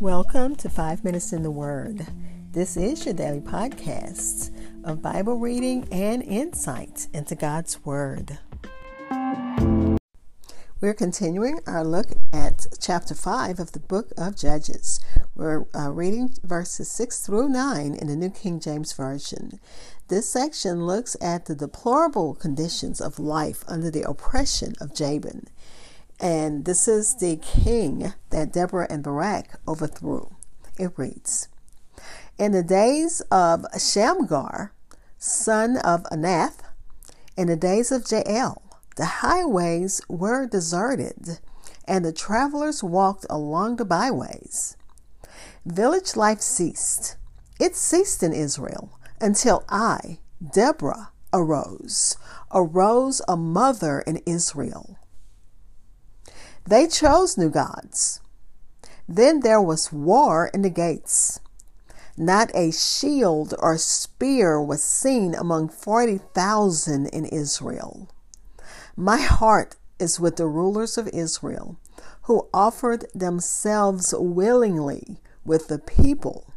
Welcome to Five Minutes in the Word. This is your daily podcast of Bible reading and insight into God's Word. We're continuing our look at chapter 5 of the book of Judges. We're uh, reading verses 6 through 9 in the New King James Version. This section looks at the deplorable conditions of life under the oppression of Jabin. And this is the king that Deborah and Barak overthrew. It reads In the days of Shamgar, son of Anath, in the days of Jael, the highways were deserted, and the travelers walked along the byways. Village life ceased. It ceased in Israel until I, Deborah, arose, arose a mother in Israel. They chose new gods. Then there was war in the gates. Not a shield or spear was seen among 40,000 in Israel. My heart is with the rulers of Israel, who offered themselves willingly with the people.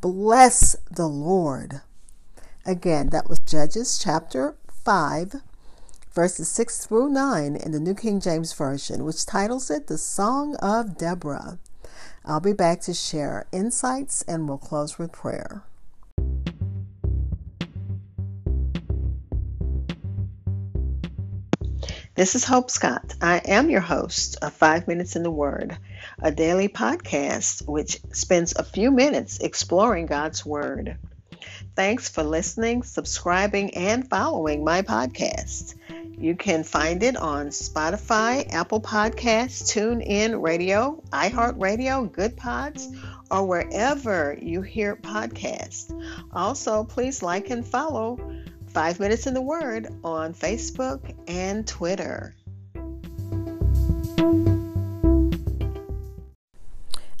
Bless the Lord. Again, that was Judges chapter 5, verses 6 through 9 in the New King James Version, which titles it The Song of Deborah. I'll be back to share insights and we'll close with prayer. This is Hope Scott. I am your host of Five Minutes in the Word, a daily podcast which spends a few minutes exploring God's Word. Thanks for listening, subscribing, and following my podcast. You can find it on Spotify, Apple Podcasts, TuneIn Radio, iHeartRadio, Goodpods, or wherever you hear podcasts. Also, please like and follow Five Minutes in the Word on Facebook and Twitter.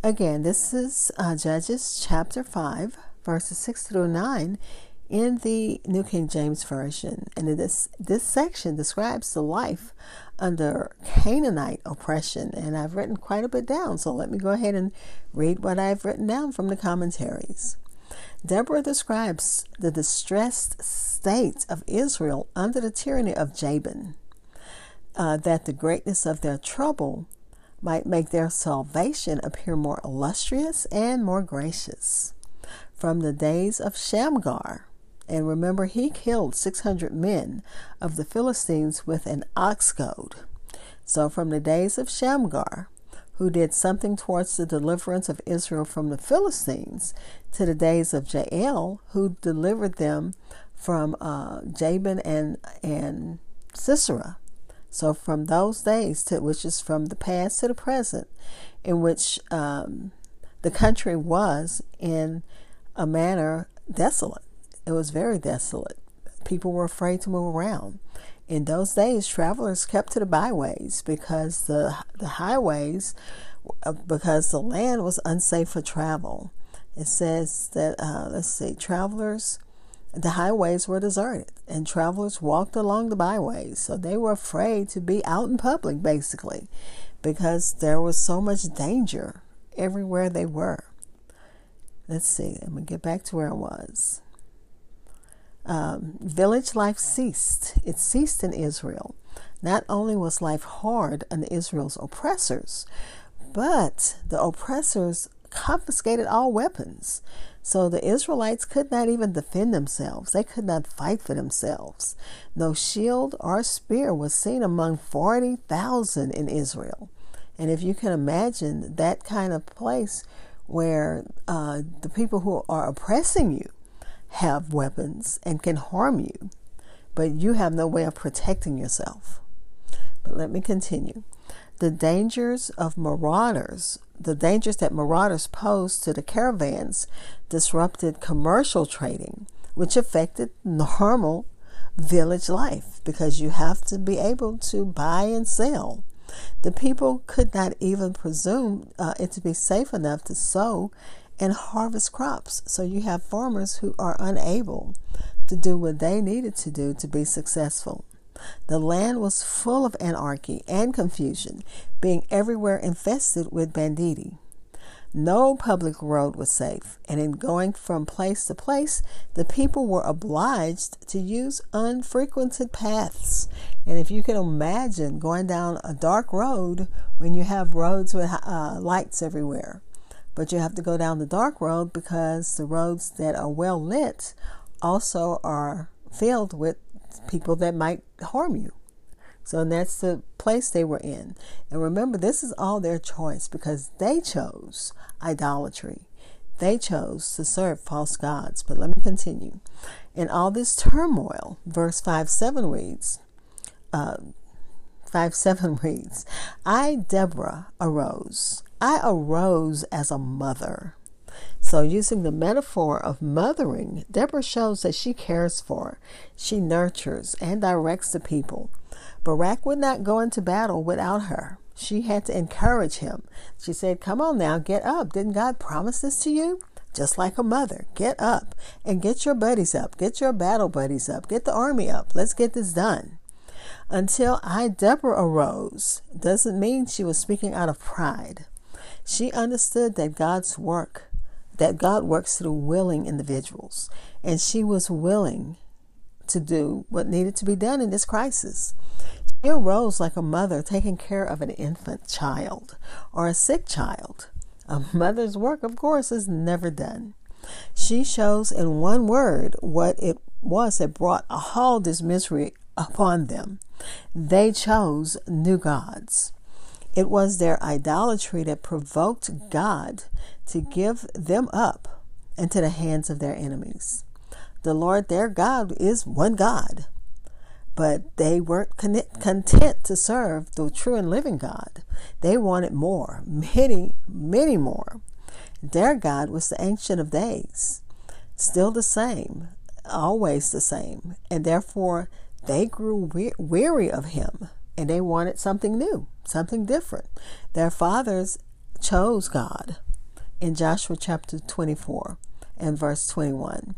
Again, this is uh, Judges chapter 5, verses 6 through 9 in the New King James Version. And this, this section describes the life under Canaanite oppression. And I've written quite a bit down, so let me go ahead and read what I've written down from the commentaries. Deborah describes the distressed state of Israel under the tyranny of Jabin, uh, that the greatness of their trouble might make their salvation appear more illustrious and more gracious. From the days of Shamgar, and remember, he killed 600 men of the Philistines with an ox goad. So, from the days of Shamgar, who did something towards the deliverance of Israel from the Philistines, to the days of Jael, who delivered them from uh, Jabin and, and Sisera. So, from those days, to, which is from the past to the present, in which um, the country was in a manner desolate. It was very desolate. People were afraid to move around. In those days, travelers kept to the byways because the the highways, uh, because the land was unsafe for travel. It says that uh, let's see, travelers, the highways were deserted, and travelers walked along the byways. So they were afraid to be out in public, basically, because there was so much danger everywhere they were. Let's see. Let me get back to where I was um, village life ceased. It ceased in Israel. Not only was life hard on Israel's oppressors, but the oppressors confiscated all weapons. So the Israelites could not even defend themselves. They could not fight for themselves. No shield or spear was seen among 40,000 in Israel. And if you can imagine that kind of place where uh, the people who are oppressing you have weapons and can harm you, but you have no way of protecting yourself. But let me continue. The dangers of marauders, the dangers that marauders posed to the caravans, disrupted commercial trading, which affected normal village life because you have to be able to buy and sell. The people could not even presume uh, it to be safe enough to sow and harvest crops. So you have farmers who are unable to do what they needed to do to be successful. The land was full of anarchy and confusion, being everywhere infested with banditti. No public road was safe, and in going from place to place, the people were obliged to use unfrequented paths. And if you can imagine going down a dark road when you have roads with uh, lights everywhere, but you have to go down the dark road because the roads that are well lit also are filled with people that might harm you. So that's the place they were in. And remember, this is all their choice because they chose idolatry. They chose to serve false gods. But let me continue. In all this turmoil, verse 5 7 reads, uh, 5 7 reads, I, Deborah, arose. I arose as a mother. So, using the metaphor of mothering, Deborah shows that she cares for, she nurtures, and directs the people. Barak would not go into battle without her. She had to encourage him. She said, Come on now, get up. Didn't God promise this to you? Just like a mother, get up and get your buddies up. Get your battle buddies up. Get the army up. Let's get this done. Until I, Deborah, arose doesn't mean she was speaking out of pride. She understood that God's work, that God works through willing individuals, and she was willing to do what needed to be done in this crisis. She arose like a mother taking care of an infant child or a sick child. A mother's work, of course, is never done. She shows in one word what it was that brought all this misery upon them. They chose new gods. It was their idolatry that provoked God to give them up into the hands of their enemies. The Lord their God is one God. But they weren't content to serve the true and living God. They wanted more, many, many more. Their God was the Ancient of Days, still the same, always the same. And therefore, they grew weary of him and they wanted something new, something different. Their fathers chose God in Joshua chapter 24 and verse 21.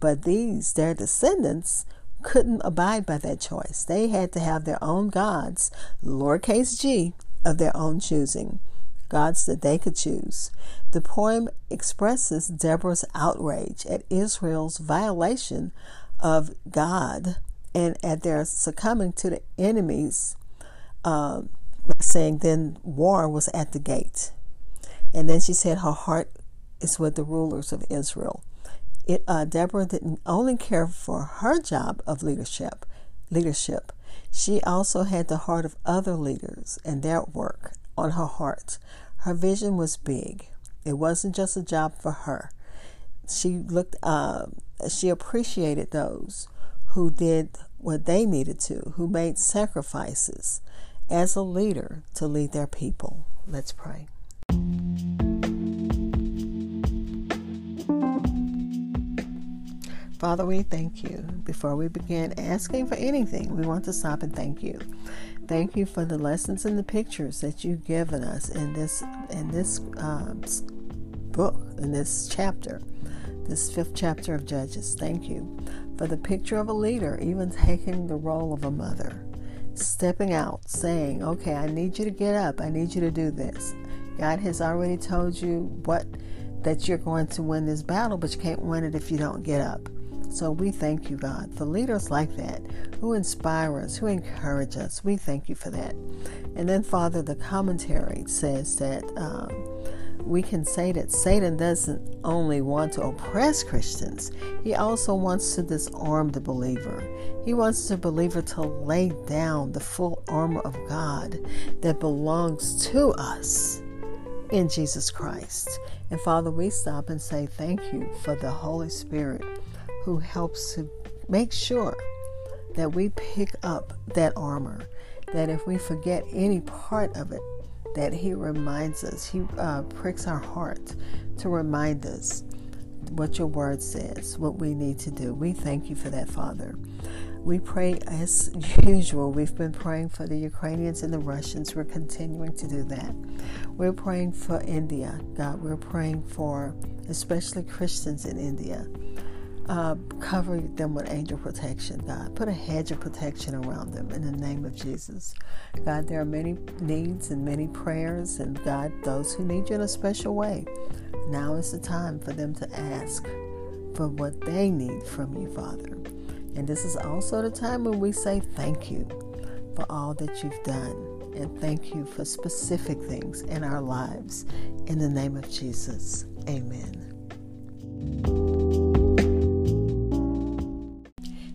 But these, their descendants, couldn't abide by that choice. They had to have their own gods, lowercase g, of their own choosing, gods that they could choose. The poem expresses Deborah's outrage at Israel's violation of God and at their succumbing to the enemies, uh, saying then war was at the gate. And then she said her heart is with the rulers of Israel it, uh, Deborah didn't only care for her job of leadership, leadership. She also had the heart of other leaders and their work on her heart. Her vision was big. It wasn't just a job for her. She looked. Uh, she appreciated those who did what they needed to, who made sacrifices as a leader to lead their people. Let's pray. Father, we thank you. Before we begin asking for anything, we want to stop and thank you. Thank you for the lessons and the pictures that you've given us in this in this uh, book, in this chapter, this fifth chapter of Judges. Thank you for the picture of a leader, even taking the role of a mother, stepping out, saying, "Okay, I need you to get up. I need you to do this." God has already told you what that you're going to win this battle, but you can't win it if you don't get up. So we thank you, God, for leaders like that who inspire us, who encourage us. We thank you for that. And then, Father, the commentary says that um, we can say that Satan doesn't only want to oppress Christians, he also wants to disarm the believer. He wants the believer to lay down the full armor of God that belongs to us in Jesus Christ. And Father, we stop and say thank you for the Holy Spirit who helps to make sure that we pick up that armor, that if we forget any part of it, that He reminds us, He uh, pricks our heart to remind us what your word says, what we need to do. We thank you for that, Father. We pray as usual. We've been praying for the Ukrainians and the Russians. We're continuing to do that. We're praying for India, God. We're praying for especially Christians in India uh, cover them with angel protection, God. Put a hedge of protection around them in the name of Jesus. God, there are many needs and many prayers, and God, those who need you in a special way. Now is the time for them to ask for what they need from you, Father. And this is also the time when we say thank you for all that you've done. And thank you for specific things in our lives. In the name of Jesus, amen.